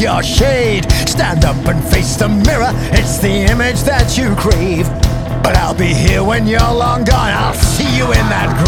your shade. Stand up and face the mirror, it's the image that you crave. But I'll be here when you're long gone, I'll see you in that grave.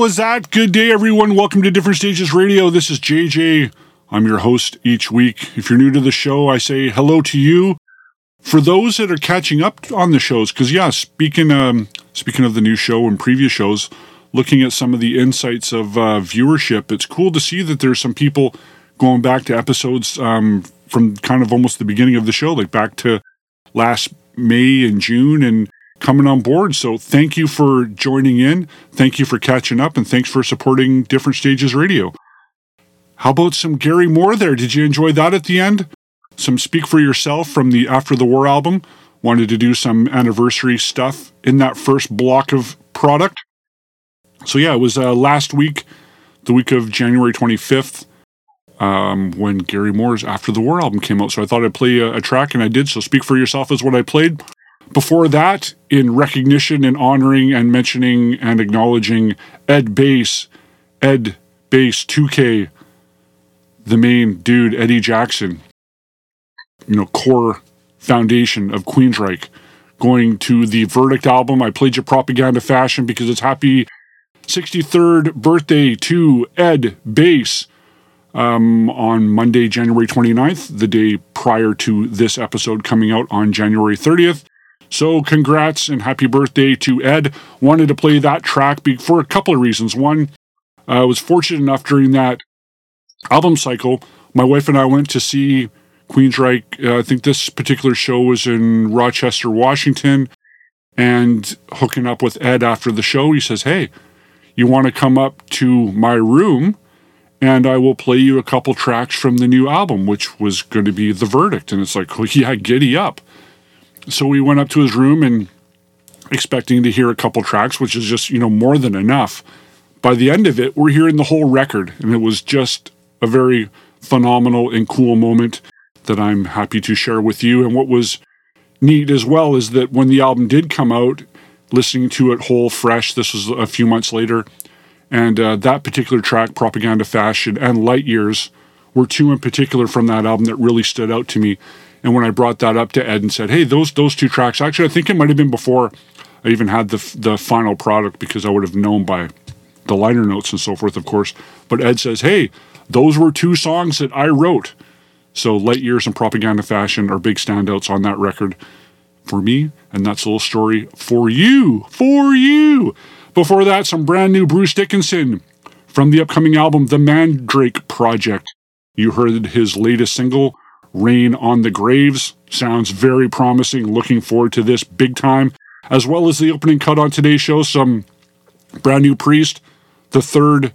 How was that? Good day, everyone. Welcome to Different Stages Radio. This is JJ. I'm your host each week. If you're new to the show, I say hello to you. For those that are catching up on the shows, because yeah, speaking um, speaking of the new show and previous shows, looking at some of the insights of uh, viewership, it's cool to see that there's some people going back to episodes um, from kind of almost the beginning of the show, like back to last May and June, and coming on board. So thank you for joining in. Thank you for catching up and thanks for supporting Different Stages Radio. How about some Gary Moore there? Did you enjoy that at the end? Some Speak for Yourself from the After the War album. Wanted to do some anniversary stuff in that first block of product. So yeah, it was uh, last week, the week of January 25th, um, when Gary Moore's After the War album came out. So I thought I'd play a, a track, and I did. So Speak for Yourself is what I played. Before that, in recognition and honoring and mentioning and acknowledging Ed Bass, Ed Bass 2K, the main dude, Eddie Jackson, you know, core foundation of Queensryche, going to the Verdict album. I played your propaganda fashion because it's happy 63rd birthday to Ed Bass um, on Monday, January 29th, the day prior to this episode coming out on January 30th. So, congrats and happy birthday to Ed. Wanted to play that track for a couple of reasons. One, I was fortunate enough during that album cycle, my wife and I went to see Queensryche. Uh, I think this particular show was in Rochester, Washington. And hooking up with Ed after the show, he says, Hey, you want to come up to my room and I will play you a couple tracks from the new album, which was going to be The Verdict. And it's like, well, yeah, giddy up. So we went up to his room and expecting to hear a couple tracks, which is just, you know, more than enough. By the end of it, we're hearing the whole record, and it was just a very phenomenal and cool moment that I'm happy to share with you. And what was neat as well is that when the album did come out, listening to it whole fresh, this was a few months later, and uh, that particular track, Propaganda Fashion and Light Years, were two in particular from that album that really stood out to me. And when I brought that up to Ed and said, "Hey, those those two tracks," actually, I think it might have been before I even had the the final product because I would have known by the liner notes and so forth, of course. But Ed says, "Hey, those were two songs that I wrote." So Light Years and Propaganda Fashion are big standouts on that record for me, and that's a little story for you, for you. Before that, some brand new Bruce Dickinson from the upcoming album The Mandrake Project. You heard his latest single, Rain on the Graves. Sounds very promising. Looking forward to this big time. As well as the opening cut on today's show, some brand new Priest, the third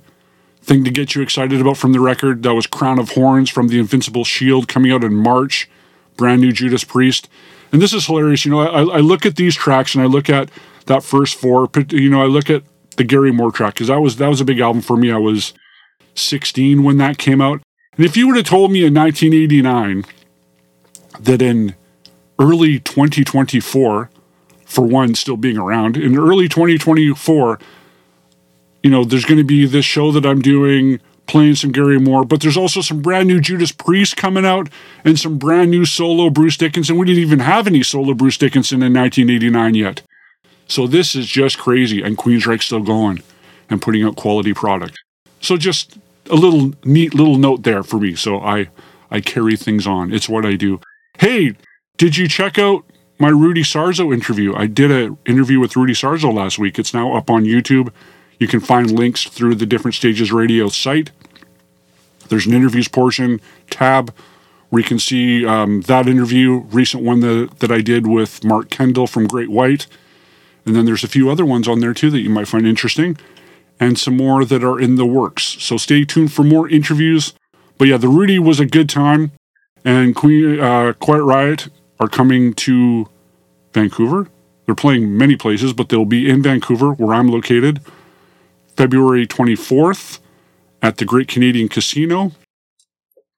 thing to get you excited about from the record. That was Crown of Horns from the Invincible Shield coming out in March. Brand new Judas Priest. And this is hilarious. You know, I, I look at these tracks and I look at that first four. You know, I look at the Gary Moore track because that was that was a big album for me. I was 16 when that came out. And if you would have told me in 1989 that in early 2024, for one, still being around, in early 2024, you know, there's going to be this show that I'm doing playing some Gary Moore, but there's also some brand new Judas Priest coming out and some brand new solo Bruce Dickinson. We didn't even have any solo Bruce Dickinson in 1989 yet. So this is just crazy, and Queensryche's still going and putting out quality product. So just a little neat little note there for me. So I I carry things on. It's what I do. Hey, did you check out my Rudy Sarzo interview? I did an interview with Rudy Sarzo last week. It's now up on YouTube. You can find links through the Different Stages Radio site. There's an interviews portion tab where you can see um, that interview, recent one that, that I did with Mark Kendall from Great White. And then there's a few other ones on there too that you might find interesting, and some more that are in the works. So stay tuned for more interviews. But yeah, the Rudy was a good time, and Queen uh, Quiet Riot are coming to Vancouver. They're playing many places, but they'll be in Vancouver, where I'm located, February 24th at the Great Canadian Casino.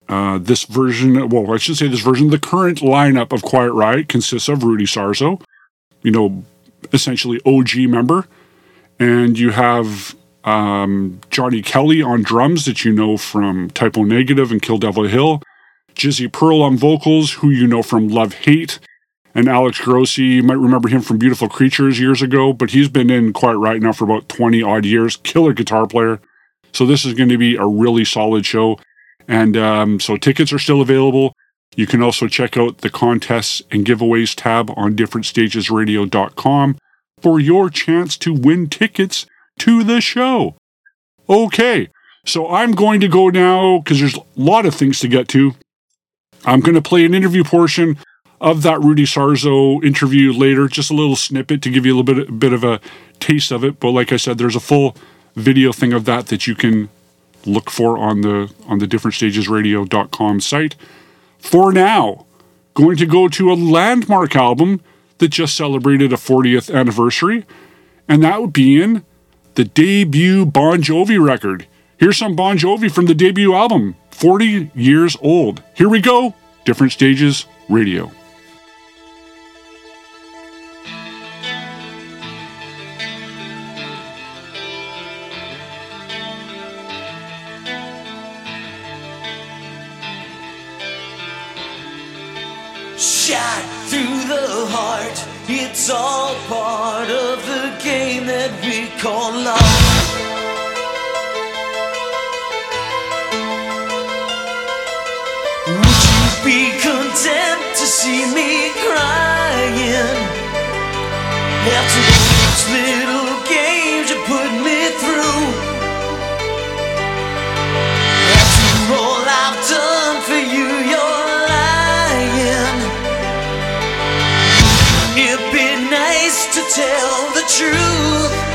Uh, this version, well, I should say this version, the current lineup of Quiet Riot consists of Rudy Sarzo, you know, essentially OG member. And you have um, Johnny Kelly on drums that you know from Type O Negative and Kill Devil Hill. Jizzy Pearl on vocals, who you know from Love Hate And Alex Grossi, you might remember him from Beautiful Creatures years ago, but he's been in Quiet Riot now for about 20 odd years. Killer guitar player. So this is going to be a really solid show. And um, so tickets are still available. You can also check out the contests and giveaways tab on differentstagesradio.com for your chance to win tickets to the show. Okay, so I'm going to go now because there's a lot of things to get to. I'm going to play an interview portion of that Rudy Sarzo interview later, just a little snippet to give you a little bit, a bit of a taste of it. But like I said, there's a full video thing of that that you can look for on the on the differentstagesradio.com site. For now, going to go to a landmark album that just celebrated a 40th anniversary, and that would be in the debut Bon Jovi record. Here's some Bon Jovi from the debut album, 40 years old. Here we go, Different Stages Radio. Shot through the heart, it's all call love. Would you be content to see me crying? After those little games you put me through. After all I've done for you, you're lying. It'd be nice to tell the truth.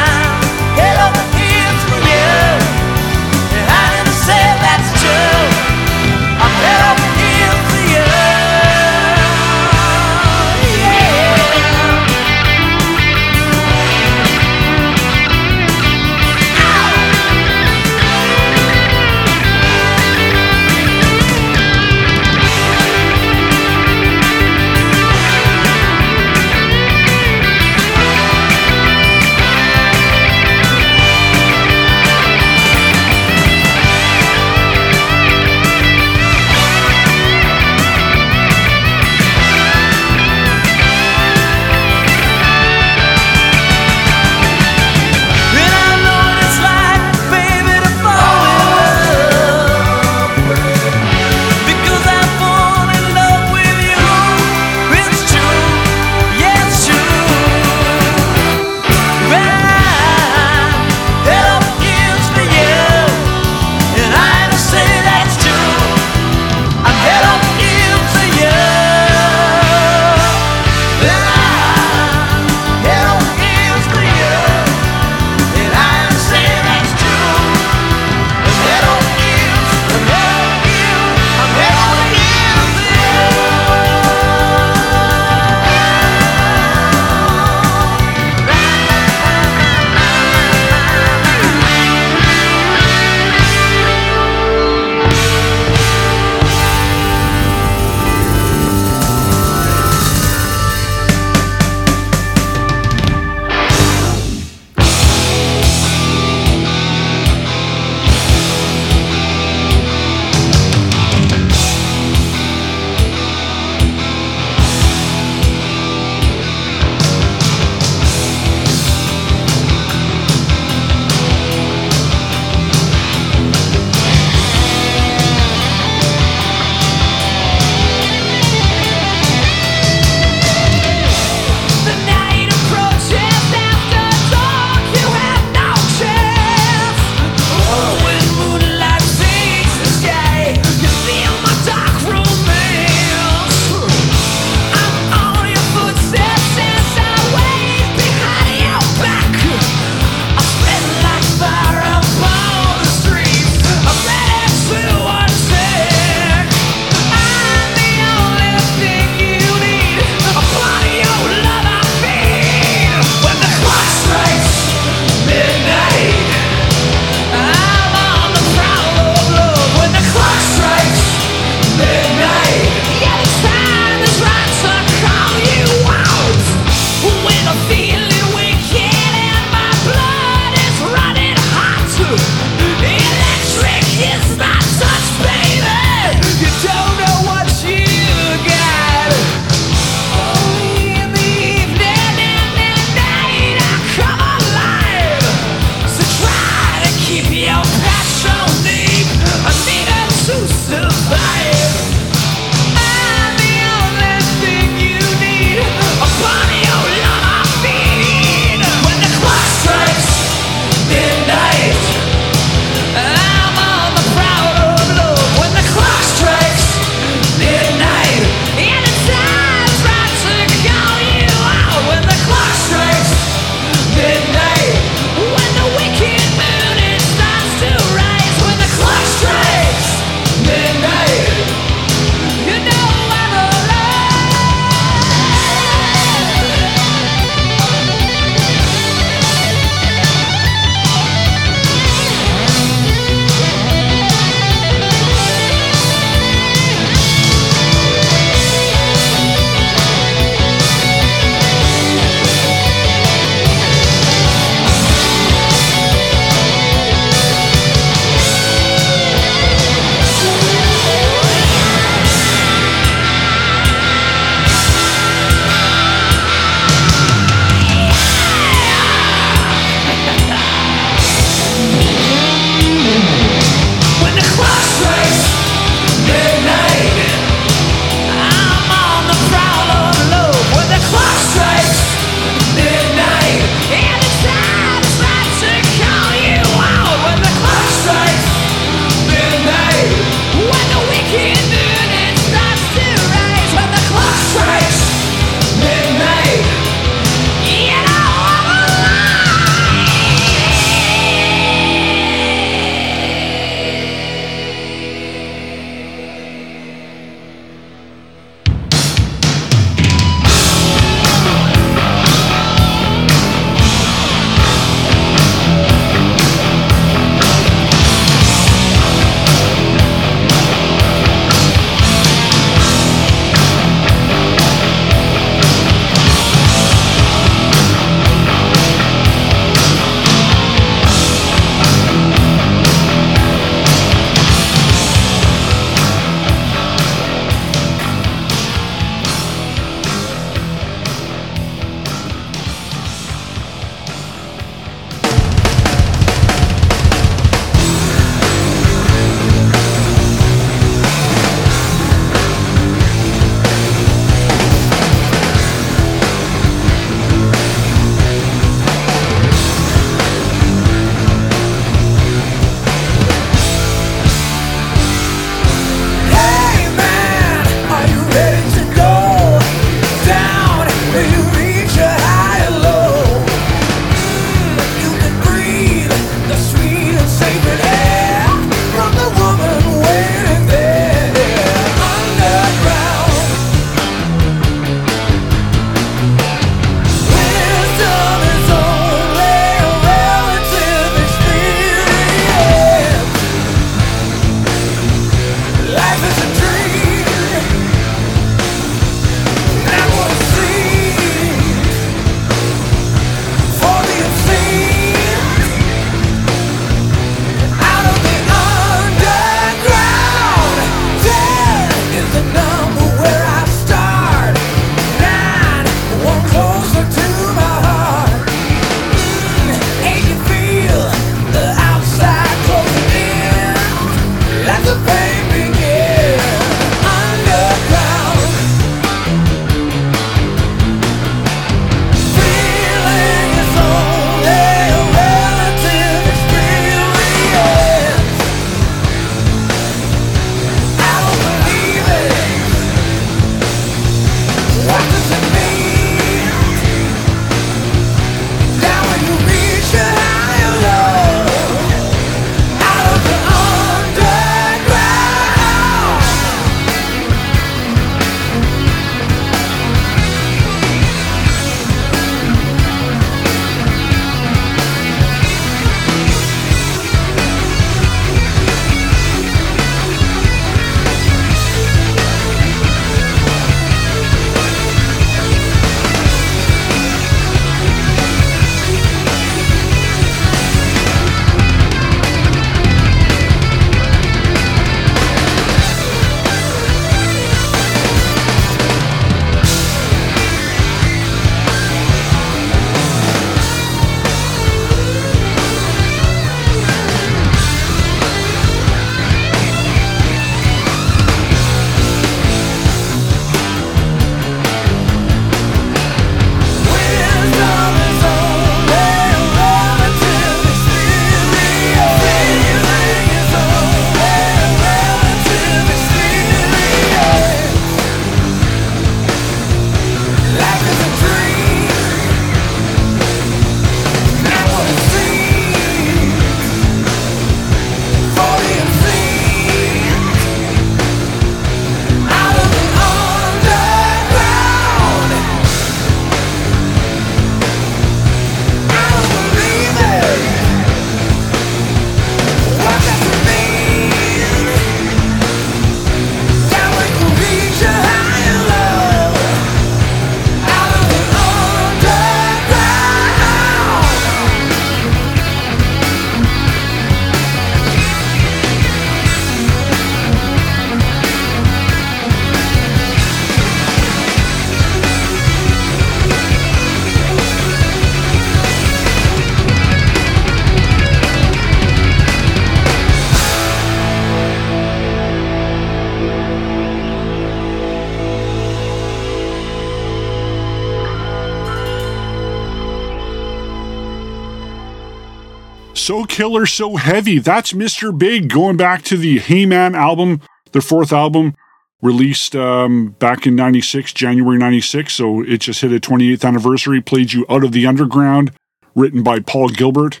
So So Heavy. That's Mr. Big going back to the Hey Man album, their fourth album, released um, back in 96, January 96. So it just hit a 28th anniversary. Played you Out of the Underground, written by Paul Gilbert.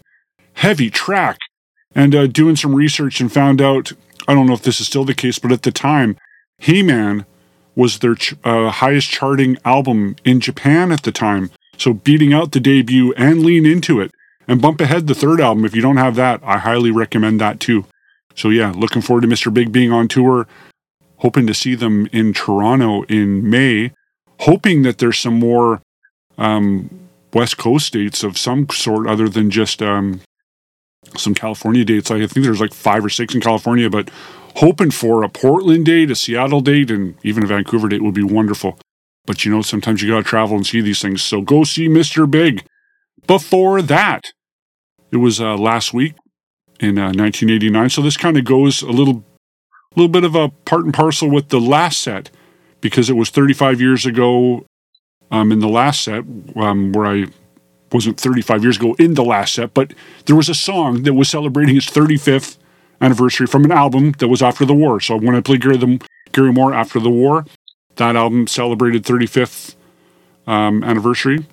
Heavy track. And uh, doing some research and found out, I don't know if this is still the case, but at the time, Hey Man was their ch- uh, highest charting album in Japan at the time. So beating out the debut and lean into it and bump ahead the third album. If you don't have that, I highly recommend that too. So yeah, looking forward to Mr. Big being on tour. Hoping to see them in Toronto in May. Hoping that there's some more um, West Coast dates of some sort other than just um, some California dates. I think there's like five or six in California, but hoping for a Portland date, a Seattle date, and even a Vancouver date would be wonderful. But you know, sometimes you got to travel and see these things. So go see Mr. Big. Before that, it was uh, last week in uh, 1989. So this kind of goes a little, little bit of a part and parcel with the last set because it was 35 years ago um, in the last set um, where I wasn't 35 years ago in the last set, but there was a song that was celebrating its 35th anniversary from an album that was after the war. So when I played Gary, the, Gary Moore after the war, that album celebrated 35th um, anniversary.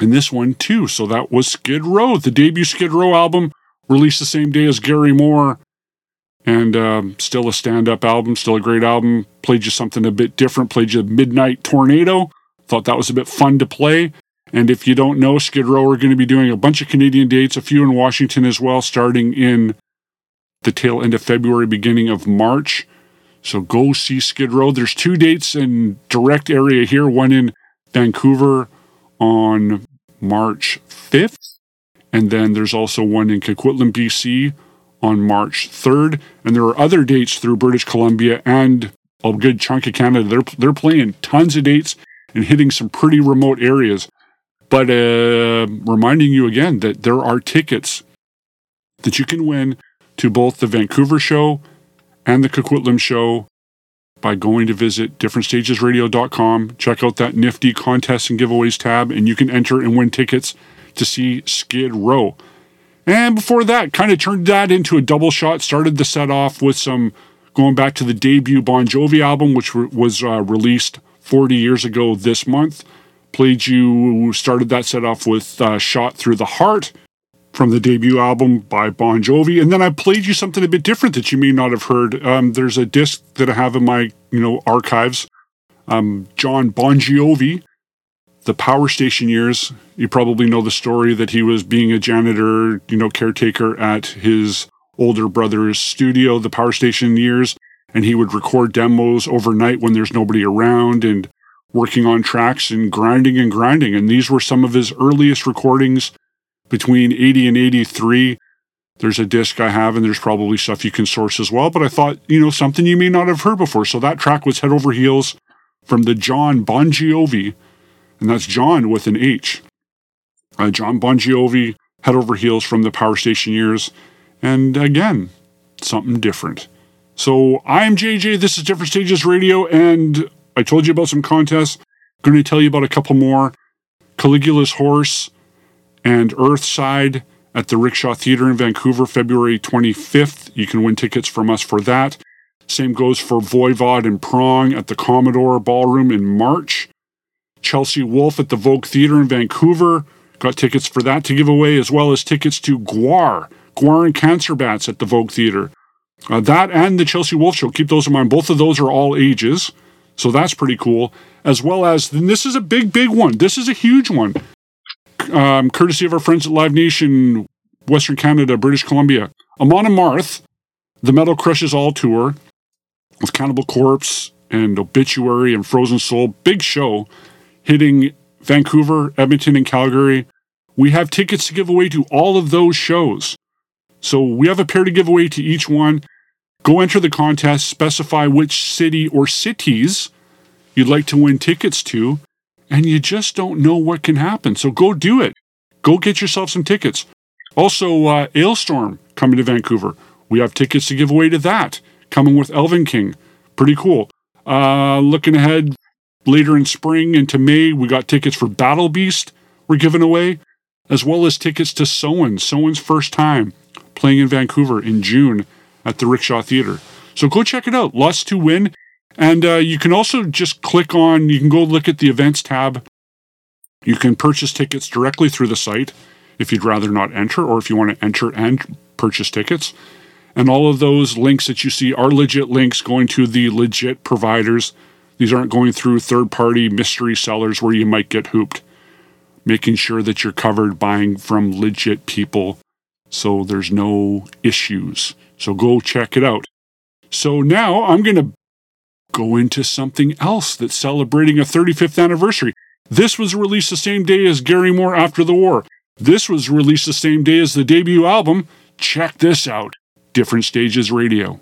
And this one too. So that was Skid Row, the debut Skid Row album, released the same day as Gary Moore. And um, still a stand up album, still a great album. Played you something a bit different, played you Midnight Tornado. Thought that was a bit fun to play. And if you don't know, Skid Row are going to be doing a bunch of Canadian dates, a few in Washington as well, starting in the tail end of February, beginning of March. So go see Skid Row. There's two dates in direct area here, one in Vancouver on March 5th, and then there's also one in Coquitlam, BC on March 3rd, and there are other dates through British Columbia and a good chunk of Canada. They're they're playing tons of dates and hitting some pretty remote areas. But uh, reminding you again that there are tickets that you can win to both the Vancouver show and the Coquitlam show by going to visit differentstagesradio.com. Check out that nifty contests and giveaways tab, and you can enter and win tickets to see Skid Row. And before that, kind of turned that into a double shot. Started the set off with some going back to the debut Bon Jovi album, which was uh, released 40 years ago this month. Played you, started that set off with uh, Shot Through the Heart from the debut album by Bon Jovi. And then I played you something a bit different that you may not have heard. Um, there's a disc that I have in my, you know, archives. Um, John Bongiovi, the Power Station years. You probably know the story that he was being a janitor, you know, caretaker at his older brother's studio, the Power Station years, and he would record demos overnight when there's nobody around and working on tracks and grinding and grinding. And these were some of his earliest recordings between 80 and 83. There's a disc I have, and there's probably stuff you can source as well. But I thought, you know, something you may not have heard before. So that track was Head Over Heels from the John Bongiovi, and that's John with an H. Uh, John Bongiovi, Head Over Heels from the Power Station years. And again, something different. So I'm JJ. This is Different Stages Radio, and I told you about some contests. going to tell you about a couple more. Caligula's Horse and Earthside at the Rickshaw Theatre in Vancouver, February 25th. You can win tickets from us for that. Same goes for Voivod and Prong at the Commodore Ballroom in March. Chelsea Wolfe at the Vogue Theatre in Vancouver. Got tickets for that to give away, as well as tickets to GWAR, GWAR and Cancer Bats at the Vogue Theatre. Uh, that and the Chelsea Wolfe Show. Keep those in mind. Both of those are all ages. So that's pretty cool. As well as, this is a big, big one. This is a huge one. Um, courtesy of our friends at Live Nation, Western Canada, British Columbia. Amon Amarth, the Metal Crushes All Tour with Cannibal Corpse and Obituary and Frozen Soul. Big show hitting Vancouver, Edmonton, and Calgary. We have tickets to give away to all of those shows. So we have a pair to give away to each one. Go enter the contest, specify which city or cities you'd like to win tickets to, and you just don't know what can happen. So go do it. Go get yourself some tickets. Also, uh, Alestorm coming to Vancouver. We have tickets to give away to that. Coming with Elvenking. Pretty cool. Uh, looking ahead later in spring into May, we got tickets for Battle Beast we're giving away. as well as tickets to Soen, Soen's first time playing in Vancouver in June at the Rickshaw Theatre. So go check it out. Lots to win. And uh, you can also just click on, you can go look at the events tab. You can purchase tickets directly through the site if you'd rather not enter, or if you want to enter and purchase tickets. And all of those links that you see are legit links going to the legit providers. These aren't going through third party mystery sellers where you might get hooped. Making sure that you're covered buying from legit people so there's no issues. So go check it out. So now I'm going to go into something else that's celebrating a 35th anniversary. This was released the same day as Gary Moore After the War. This was released the same day as the debut album. Check this out Different Stages Radio.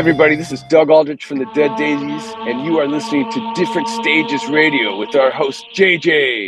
Everybody, this is Doug Aldrich from the Dead Daisies, and you are listening to Different Stages Radio with our host, JJ.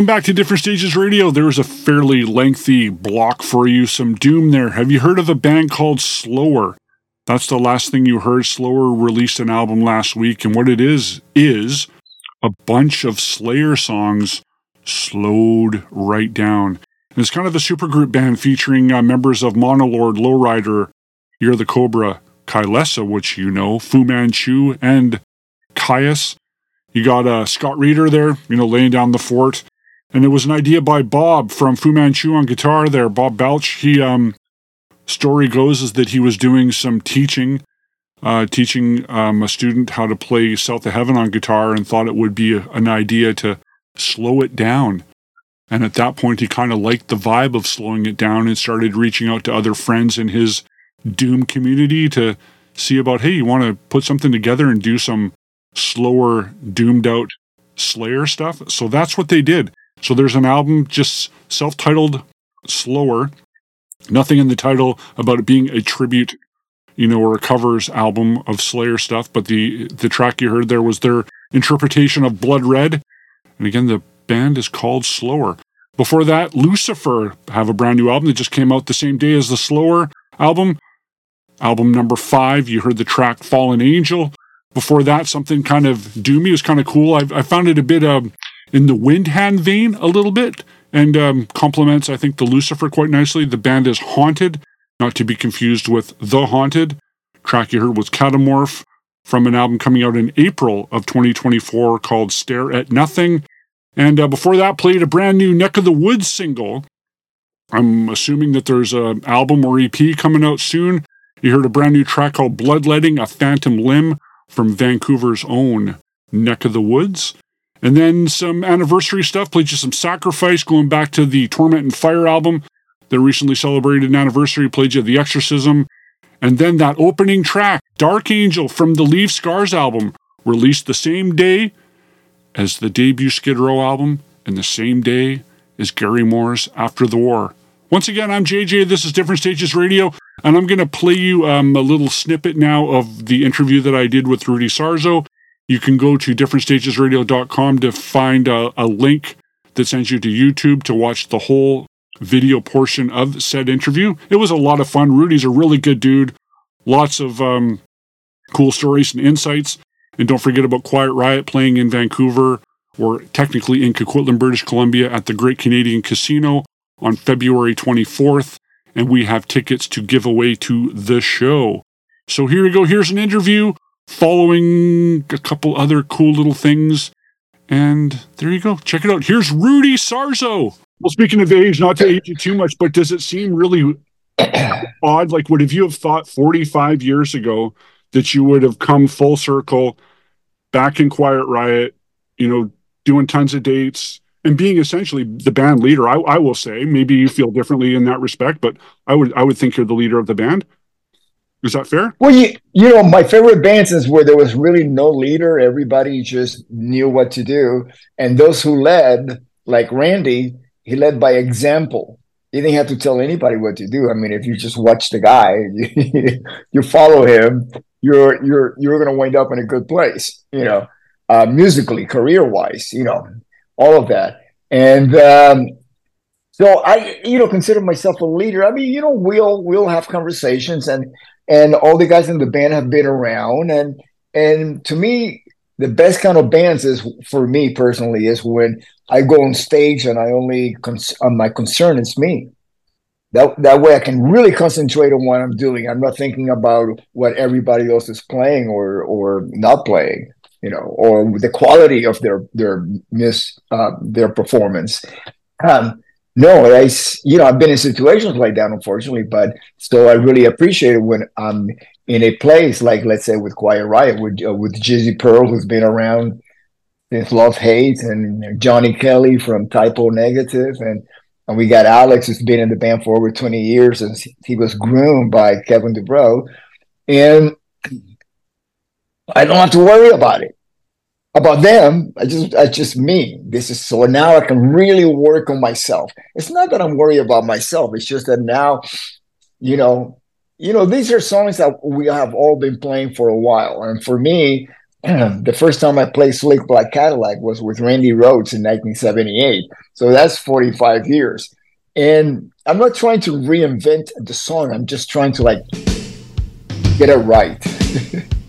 Welcome back to Different Stages Radio. There's a fairly lengthy block for you, some doom there. Have you heard of a band called Slower? That's the last thing you heard. Slower released an album last week, and what it is, is a bunch of Slayer songs slowed right down. And it's kind of a supergroup band featuring uh, members of Monolord, Lowrider, You're the Cobra, Kylesa, which you know, Fu Manchu, and Kyuss. You got uh, Scott Reeder there, you know, laying down the fort. And it was an idea by Bob from Fu Manchu on guitar there, Bob Balch. He, um, story goes is that he was doing some teaching, uh, teaching um, a student how to play South of Heaven on guitar and thought it would be a, an idea to slow it down. And at that point, he kind of liked the vibe of slowing it down and started reaching out to other friends in his Doom community to see about, hey, you want to put something together and do some slower, doomed out Slayer stuff? So that's what they did. So there's an album just self titled Slower. Nothing in the title about it being a tribute, you know, or a covers album of Slayer stuff, but the the track you heard there was their interpretation of Blood Red. And again, the band is called Slower. Before that, Lucifer have a brand new album that just came out the same day as the Slower album. Album number five, you heard the track Fallen Angel. Before that, something kind of doomy. Was kind of cool. I, I found it a bit um, in the Windhand vein a little bit and um, complements, I think, the Lucifer quite nicely. The band is Haunted, not to be confused with The Haunted. Track you heard was Catamorph from an album coming out in April of 2024 called Stare at Nothing. And uh, before that, played a brand new Neck of the Woods single. I'm assuming that there's an album or EP coming out soon. You heard a brand new track called Bloodletting, a Phantom Limb from Vancouver's own Neck of the Woods. And then some anniversary stuff, played you some Sacrifice going back to the Torment in Fire album that recently celebrated an anniversary, played you The Exorcism. And then that opening track, Dark Angel from the Leave Scars album, released the same day as the debut Skid Row album and the same day as Gary Moore's After the War. Once again, I'm JJ. This is Different Stages Radio, and I'm going to play you um, a little snippet now of the interview that I did with Rudy Sarzo. You can go to differentstagesradio.com to find a, a link that sends you to YouTube to watch the whole video portion of said interview. It was a lot of fun. Rudy's a really good dude. Lots of um, cool stories and insights. And don't forget about Quiet Riot playing in Vancouver, or technically in Coquitlam, British Columbia, at the Great Canadian Casino on February 24th. And we have tickets to give away to the show. So here we go. Here's an interview following a couple other cool little things. And there you go. Check it out. Here's Rudy Sarzo. Well, speaking of age, not to age you too much, but does it seem really odd? Like, would have you have thought 45 years ago that you would have come full circle back in Quiet Riot, you know, doing tons of dates and being essentially the band leader? I, I will say, maybe you feel differently in that respect, but I would I would think you're the leader of the band. Is that fair? Well, you you know, my favorite bands is where there was really no leader. Everybody just knew what to do, and those who led, like Randy, he led by example. He didn't have to tell anybody what to do. I mean, if you just watch the guy, you, you follow him, you're you're you're going to wind up in a good place. You know, uh, musically, career wise, you know, all of that, and. Um, so I, you know, consider myself a leader. I mean, you know, we'll we'll have conversations, and and all the guys in the band have been around. And and to me the best kind of bands is for me personally is when i go on stage and i only cons- my concern is me. That that way i can really concentrate on what i'm doing. I'm not thinking about what everybody else is playing or or not playing you know or the quality of their their miss uh, their performance. Um, no, I, you know, I've been in situations like that, unfortunately, but so I really appreciate it when I'm in a place like, let's say, with Quiet Riot, with uh, with Jizzy Pearl, who's been around since Love Hate, and Johnny Kelly from Type O Negative, and and we got Alex, who's been in the band for over 20 years, and he was groomed by Kevin DuBrow, and I don't have to worry about it about them. I just, I just me. This is so now I can really work on myself. It's not that I'm worried about myself. It's just that now, you know, you know, these are songs that we have all been playing for a while, and for me, the first time I played Slick Black Cadillac was with Randy Rhoads in 1978. So that's 45 years. And I'm not trying to reinvent the song. I'm just trying to like get it right.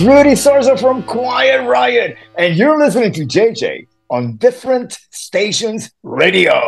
Rudy Sarzo from Quiet Riot, and you're listening to JJ on different stages radio.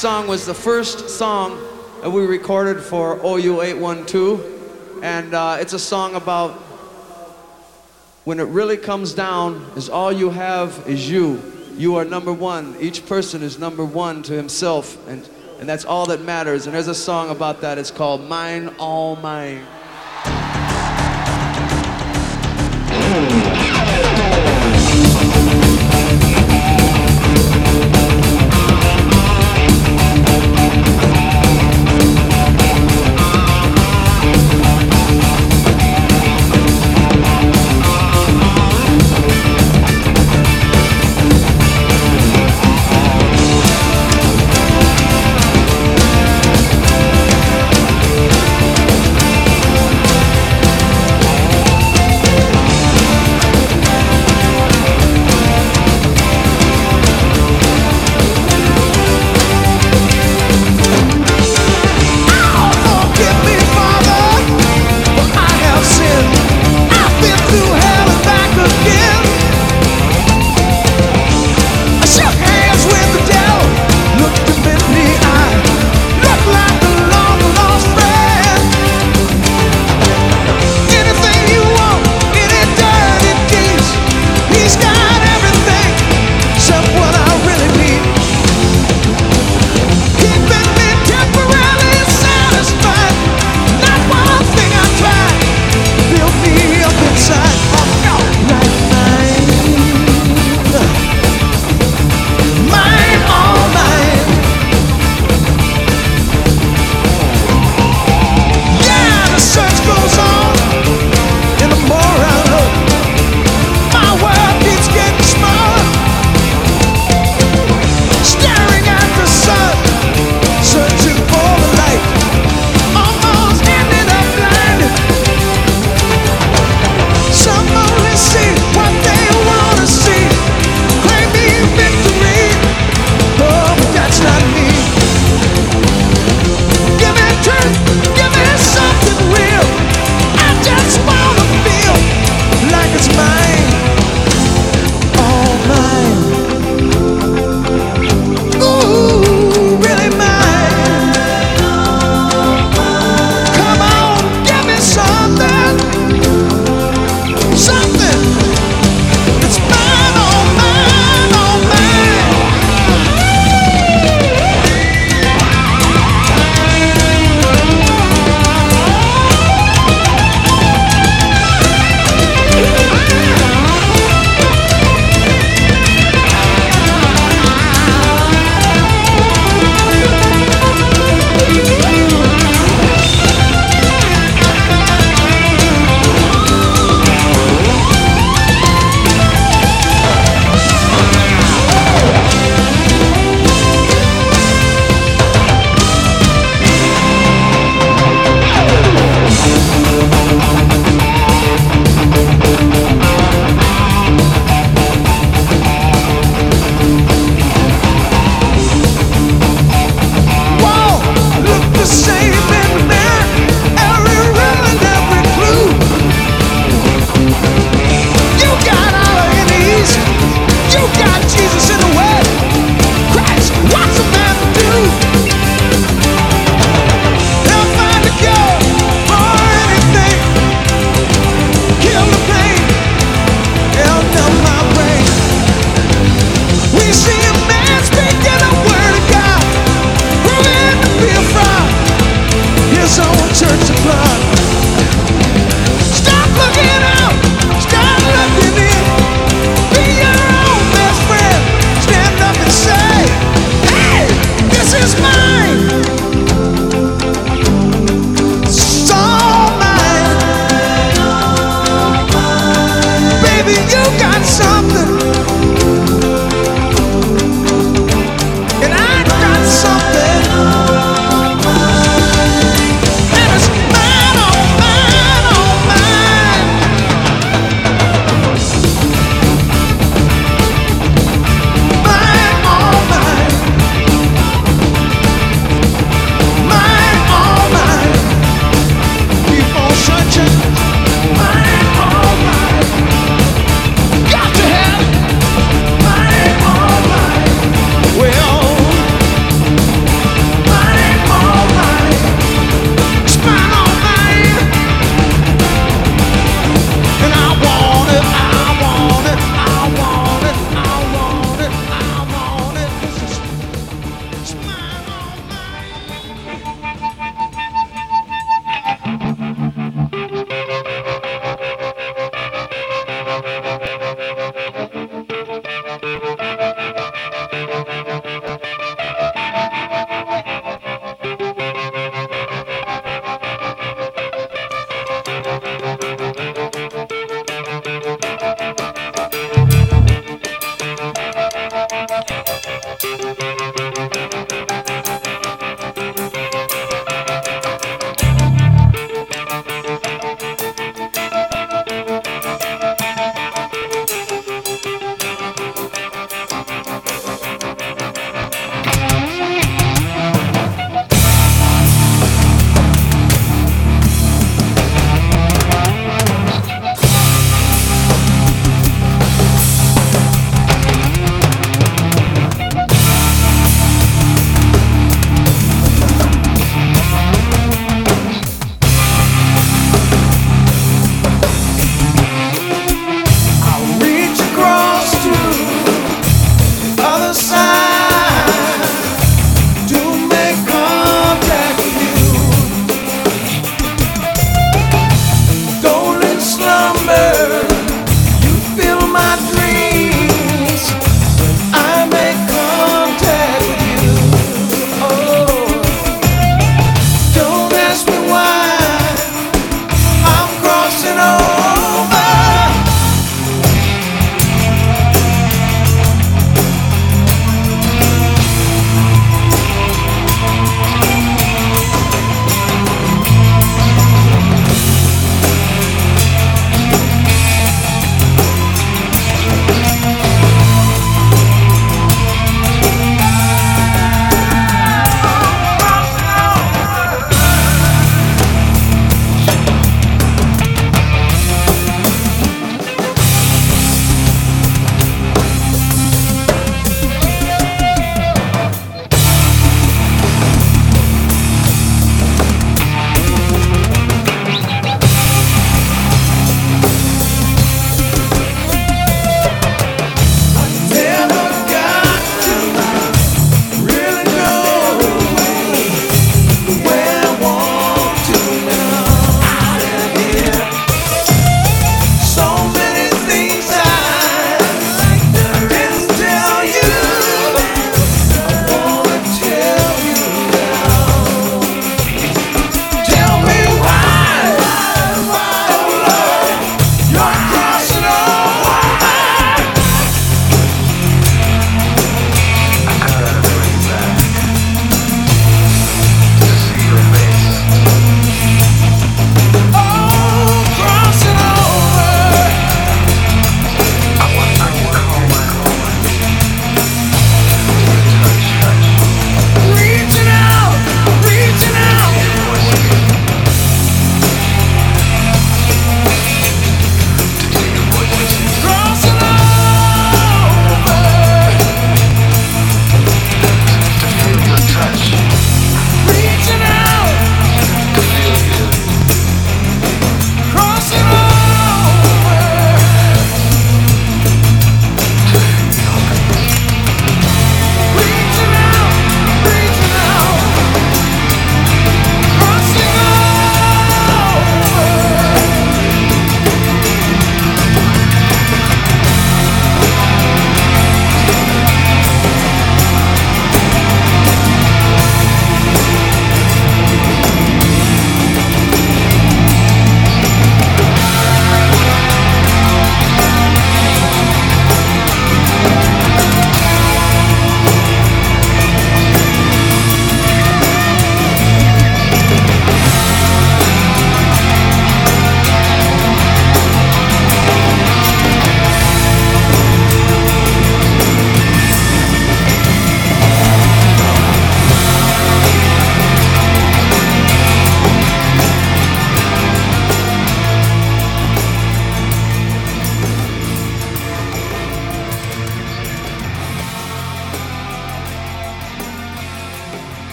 Song was the first song that we recorded for OU 812. And uh, it's a song about when it really comes down, is all you have is you. You are number one. Each person is number one to himself. And, and that's all that matters. And there's a song about that. It's called Mine All. Mine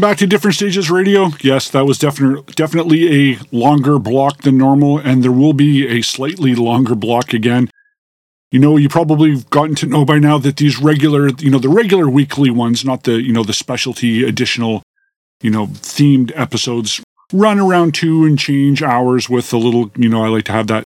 Welcome back to Different Stages Radio. Yes, that was definitely definitely a longer block than normal, and there will be a slightly longer block again. You know, you probably have gotten to know by now that these regular, you know, the regular weekly ones, not the, you know, the specialty additional, you know, themed episodes, run around two and change hours with a little, you know, I like to have that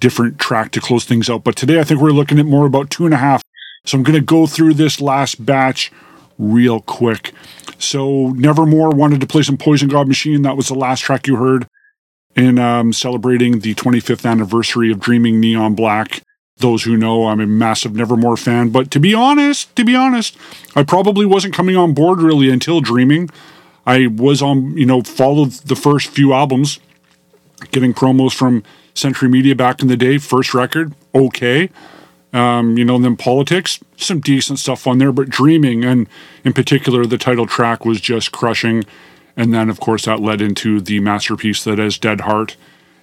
different track to close things out. But today I think we're looking at more about two and a half. So I'm going to go through this last batch real quick. So Nevermore wanted to play some Poison God Machine. That was the last track you heard in um, celebrating the 25th anniversary of Dreaming Neon Black. Those who know, I'm a massive Nevermore fan. But to be honest, to be honest, I probably wasn't coming on board really until Dreaming. I was on, you know, followed the first few albums, getting promos from Century Media back in the day. First record, okay. Um, you know, and then politics, some decent stuff on there, but dreaming, and in particular, the title track was just crushing. And then, of course, that led into the masterpiece that is Dead Heart.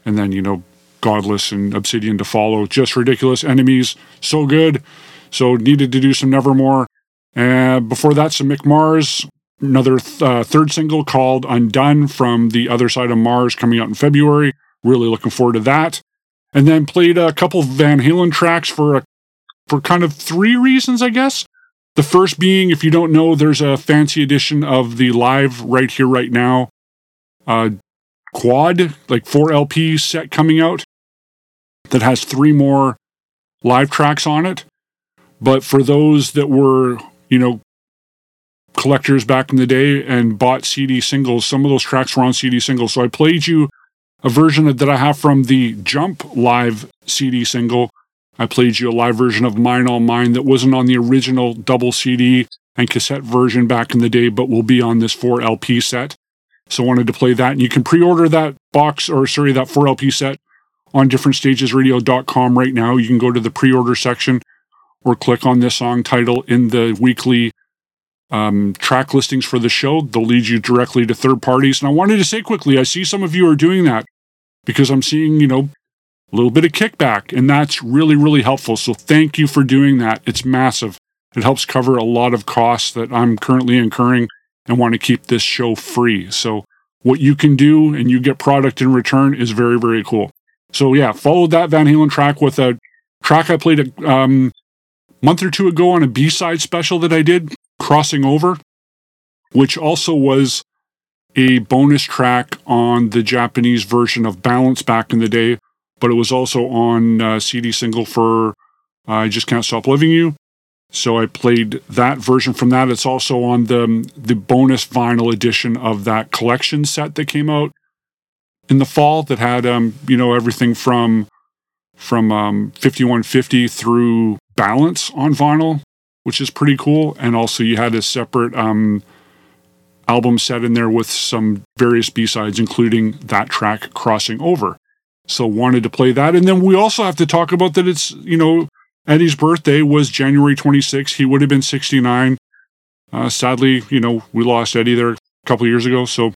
And then, you know, Godless and Obsidian to follow. Just ridiculous. Enemies, so good. So needed to do some Nevermore. And before that, some Mick Mars, another th- uh, third single called Undone from the other side of Mars coming out in February. Really looking forward to that. And then played a couple Van Halen tracks for a for kind of three reasons, I guess. The first being, if you don't know, there's a fancy edition of the live right here, right now, uh, quad, like 4 LP set coming out that has three more live tracks on it. But for those that were, you know, collectors back in the day and bought CD singles, some of those tracks were on CD singles. So I played you a version that I have from the Jump live CD single I played you a live version of Mine All Mine that wasn't on the original double CD and cassette version back in the day, but will be on this 4 LP set. So I wanted to play that. And you can pre order that box, or sorry, that 4 LP set on differentstagesradio.com right now. You can go to the pre order section or click on this song title in the weekly um, track listings for the show. They'll lead you directly to third parties. And I wanted to say quickly, I see some of you are doing that because I'm seeing, you know, a little bit of kickback, and that's really, really helpful. So thank you for doing that. It's massive. It helps cover a lot of costs that I'm currently incurring and want to keep this show free. So what you can do and you get product in return is very, very cool. So yeah, followed that Van Halen track with a track I played a um, month or two ago on a B-side special that I did, Crossing Over, which also was a bonus track on the Japanese version of Balance back in the day but it was also on uh, CD single for uh, I Just Can't Stop Loving You. So I played that version from that. It's also on the the bonus vinyl edition of that collection set that came out in the fall that had um you know everything from from um 5150 through balance on vinyl, which is pretty cool. And also you had a separate um album set in there with some various B-sides, including that track crossing over. So wanted to play that. And then we also have to talk about that it's, you know, Eddie's birthday was January 26th. He would have been 69. Uh, sadly, you know, we lost Eddie there a couple years ago. So,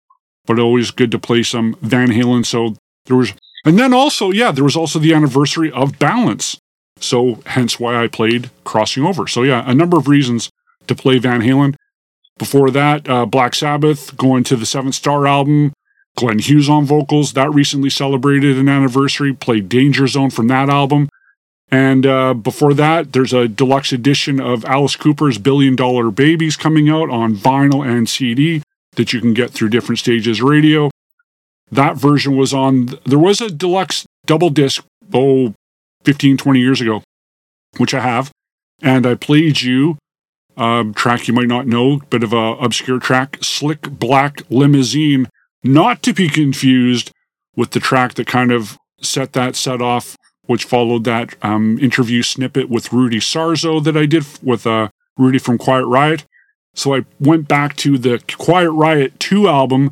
but always good to play some Van Halen. So there was, and then also, yeah, there was also the anniversary of Balance. So hence why I played Crossing Over. So yeah, a number of reasons to play Van Halen. Before that, uh, Black Sabbath, going to the Seventh Star album, Glenn Hughes on vocals. That recently celebrated an anniversary, played Danger Zone from that album. And uh, before that, there's a deluxe edition of Alice Cooper's Billion Dollar Babies coming out on vinyl and CD that you can get through different stages radio. That version was on, there was a deluxe double disc, oh, 15, 20 years ago, which I have. And I played you a track you might not know, bit of a obscure track, Slick Black Limousine not to be confused with the track that kind of set that set off, which followed that um, interview snippet with Rudy Sarzo that I did with uh, Rudy from Quiet Riot. So I went back to the Quiet Riot 2 album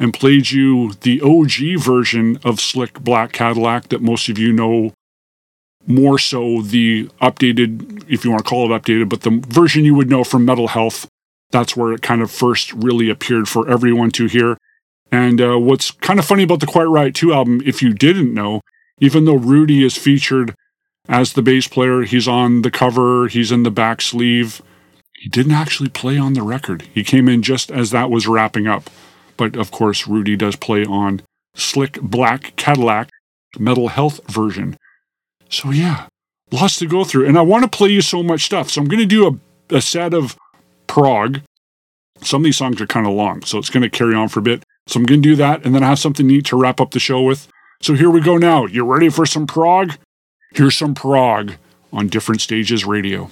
and played you the OG version of Slick Black Cadillac that most of you know more so the updated, if you want to call it updated, but the version you would know from Metal Health. That's where it kind of first really appeared for everyone to hear. And uh, what's kind of funny about the Quiet Riot 2 album, if you didn't know, even though Rudy is featured as the bass player, he's on the cover, he's in the back sleeve, he didn't actually play on the record. He came in just as that was wrapping up. But of course, Rudy does play on Slick Black Cadillac Metal Health version. So yeah, lots to go through. And I want to play you so much stuff. So I'm going to do a, a set of prog. Some of these songs are kind of long, so it's going to carry on for a bit. So I'm going to do that, and then I have something neat to wrap up the show with. So here we go now. You ready for some prog? Here's some prog on Different Stages Radio.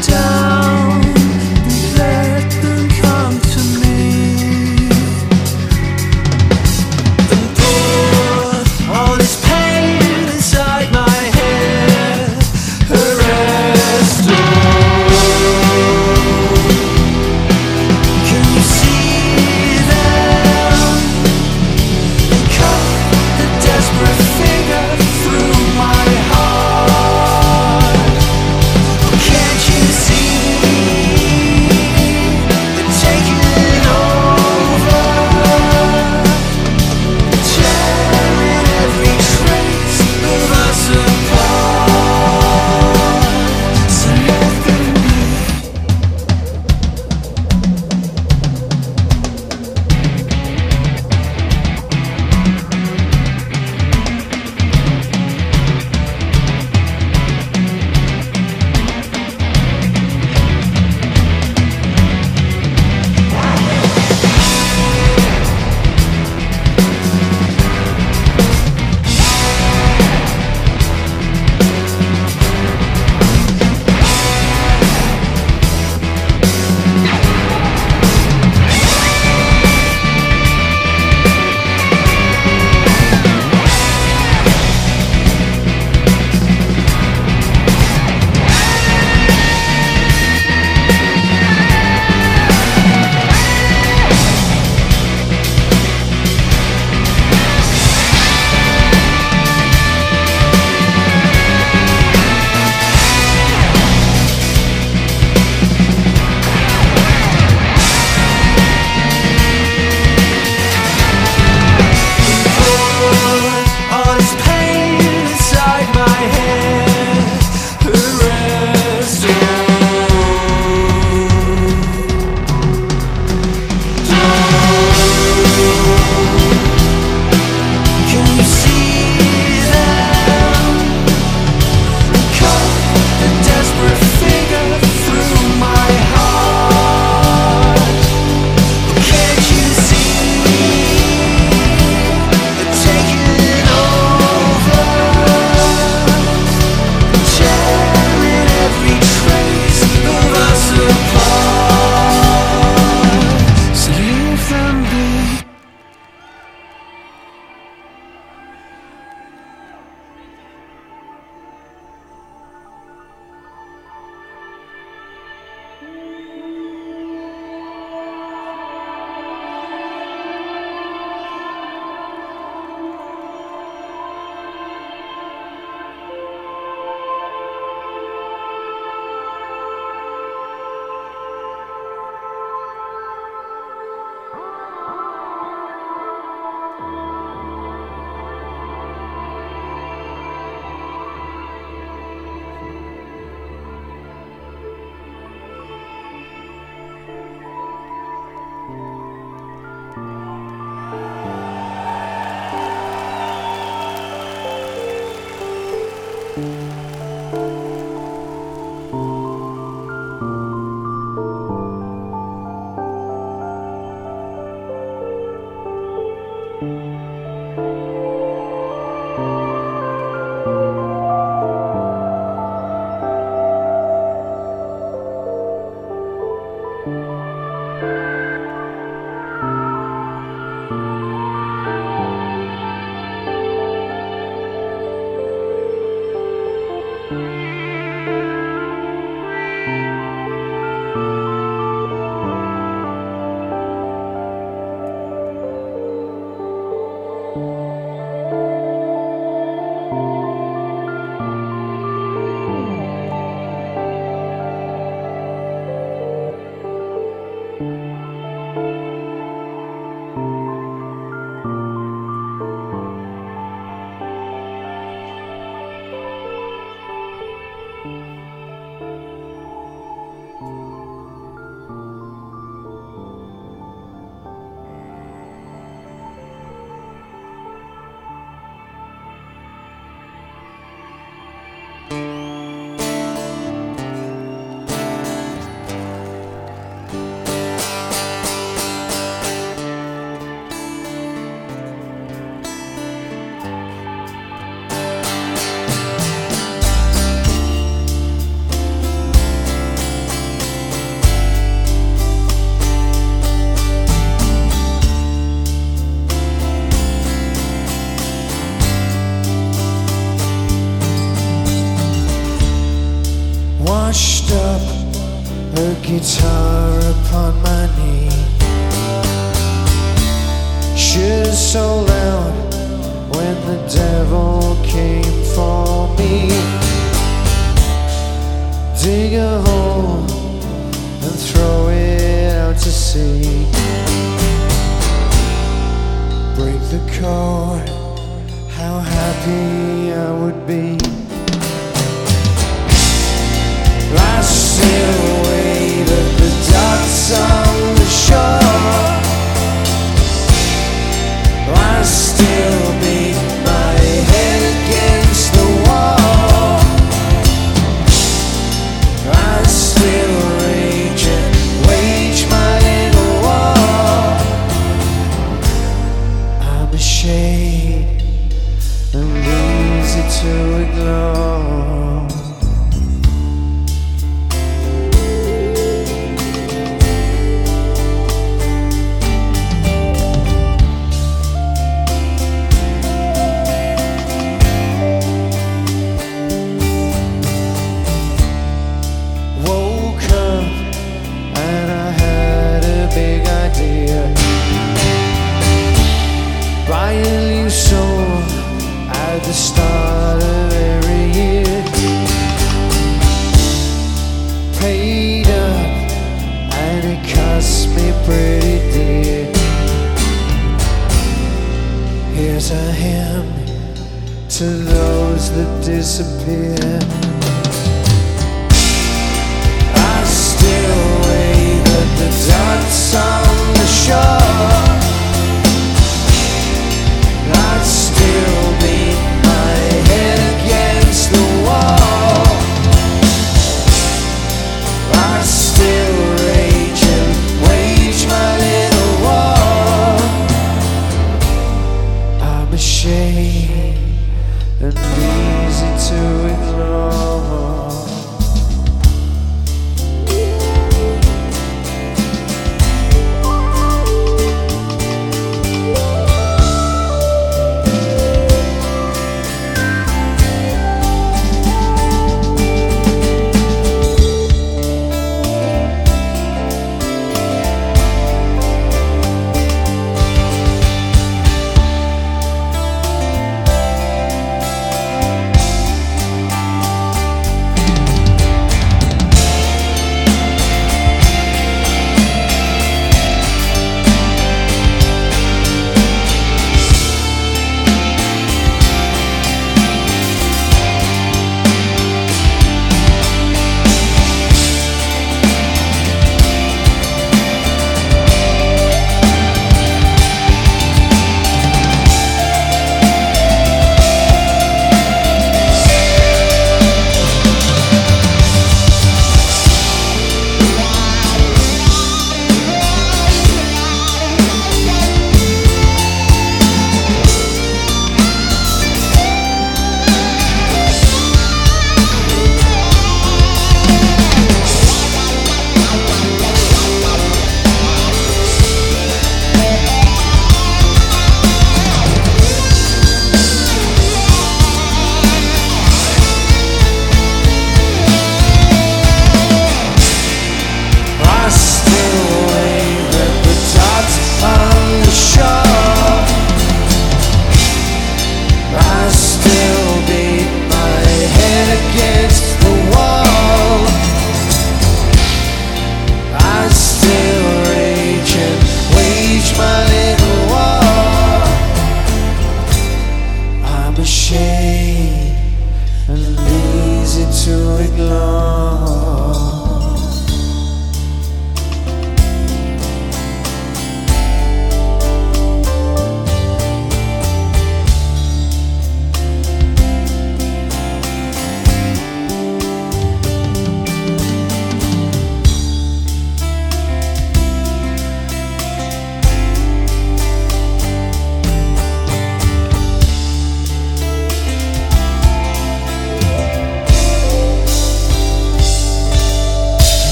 time.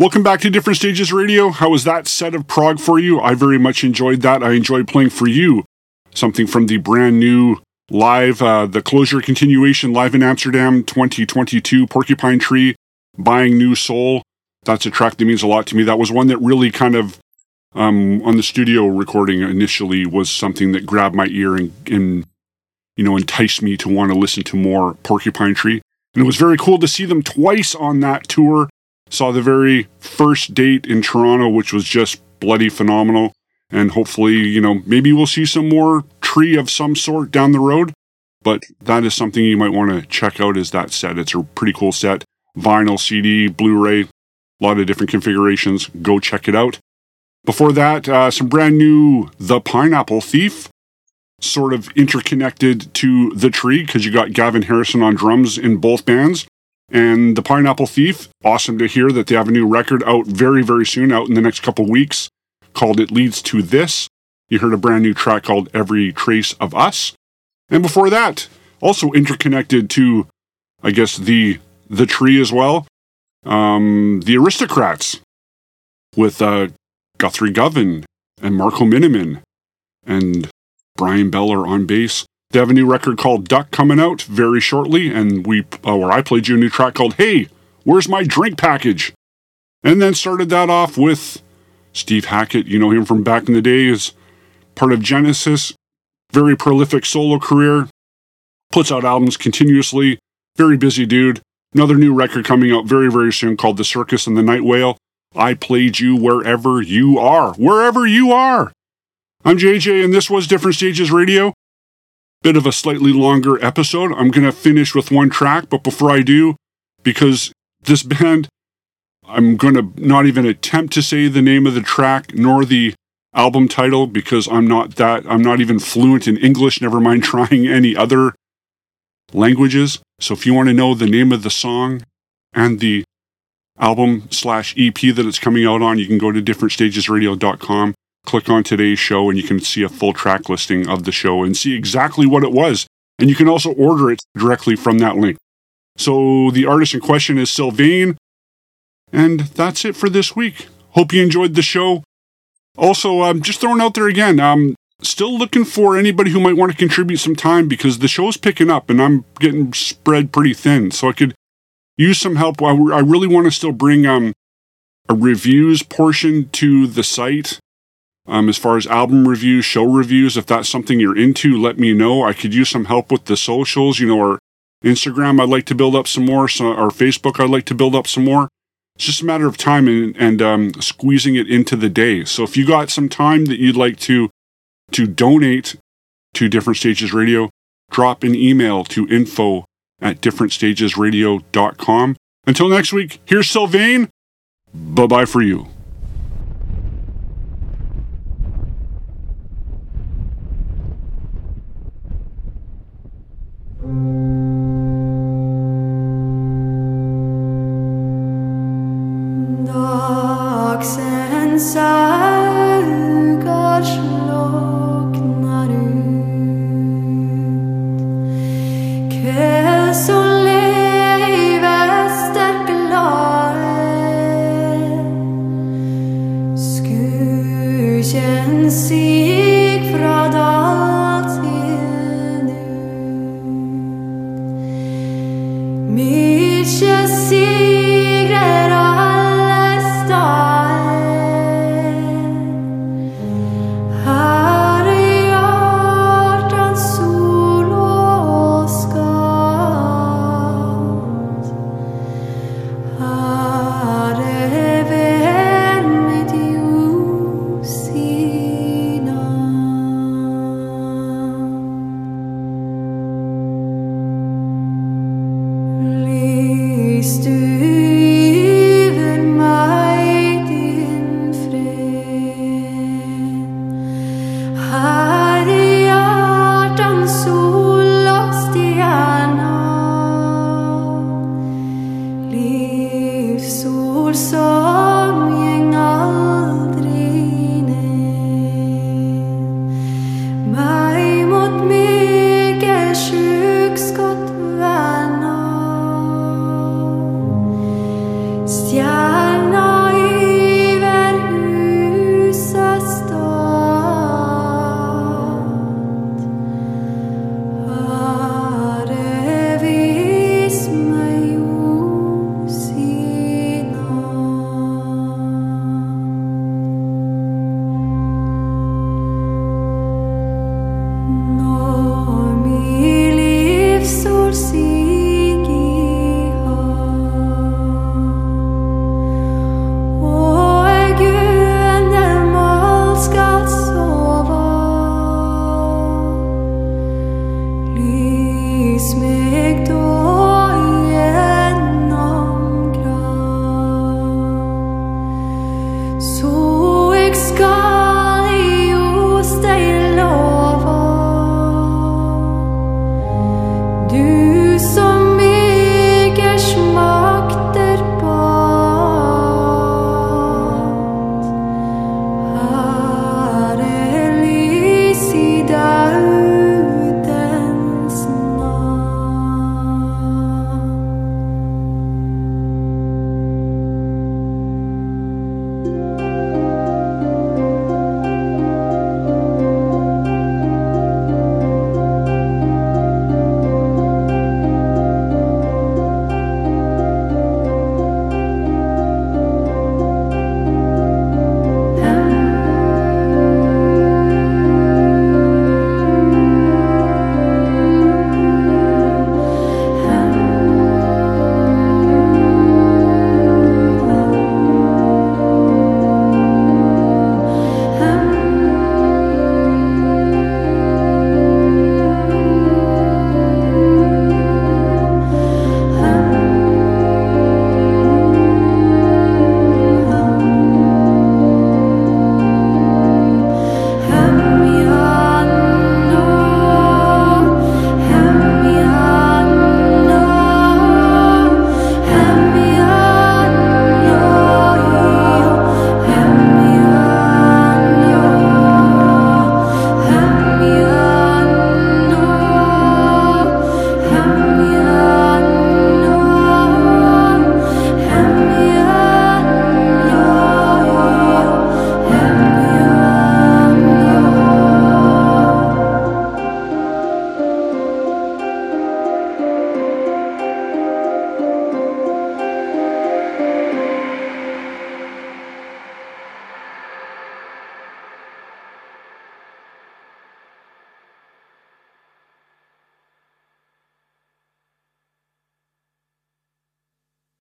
Welcome back to Different Stages Radio. How was that set of prog for you? I very much enjoyed that. I enjoyed playing for you something from the brand new live, uh, the closure continuation live in Amsterdam 2022 Porcupine Tree, Buying New Soul. That's a track that means a lot to me. That was one that really kind of, um, on the studio recording initially, was something that grabbed my ear and, and you know, enticed me to want to listen to more Porcupine Tree. And it was very cool to see them twice on that tour. Saw the very first date in Toronto, which was just bloody phenomenal. And hopefully, you know, maybe we'll see some more tree of some sort down the road. But that is something you might want to check out is that set. It's a pretty cool set. Vinyl, CD, Blu-ray, a lot of different configurations. Go check it out. Before that, uh, some brand new The Pineapple Thief, sort of interconnected to The Tree because you got Gavin Harrison on drums in both bands. And The Pineapple Thief, awesome to hear that they have a new record out very, very soon, out in the next couple weeks called It Leads to This. You heard a brand new track called Every Trace of Us. And before that, also interconnected to, I guess, the the tree as well, um, the Aristocrats with uh, Guthrie Govan and Marco Minnemann and Bryan Beller on bass. They have a new record called Duck coming out very shortly, and we, uh, where I played you a new track called Hey, Where's My Drink Package? And then started that off with Steve Hackett, you know him from back in the day, is part of Genesis, very prolific solo career, puts out albums continuously, very busy dude. Another new record coming out very, very soon called The Circus and the Night Whale. I played you wherever you are, wherever you are. I'm JJ, and this was Different Stages Radio. Bit of a slightly longer episode. I'm going to finish with one track, but before I do, because this band I'm going to not even attempt to say the name of the track nor the album title because I'm not that, I'm not even fluent in English, never mind trying any other languages. So if you want to know the name of the song and the album slash EP that it's coming out on, you can go to differentstagesradio.com, click on today's show, and you can see a full track listing of the show and see exactly what it was. And you can also order it directly from that link. So the artist in question is Sylvaine and that's it for this week. Hope you enjoyed the show. Also, I'm um, just throwing out there again. I'm still looking for anybody who might want to contribute some time because the show's picking up and I'm getting spread pretty thin. So I could use some help. I, I really want to still bring um, a reviews portion to the site. Um, as far as album reviews, show reviews, if that's something you're into, let me know. I could use some help with the socials, you know, or Instagram, I'd like to build up some more, so, or Facebook, I'd like to build up some more. It's just a matter of time and, and um, squeezing it into the day. So if you got some time that you'd like to to donate to Different Stages Radio, drop an email to info at differentstagesradio.com. Until next week, here's Sylvaine. Bye bye for you.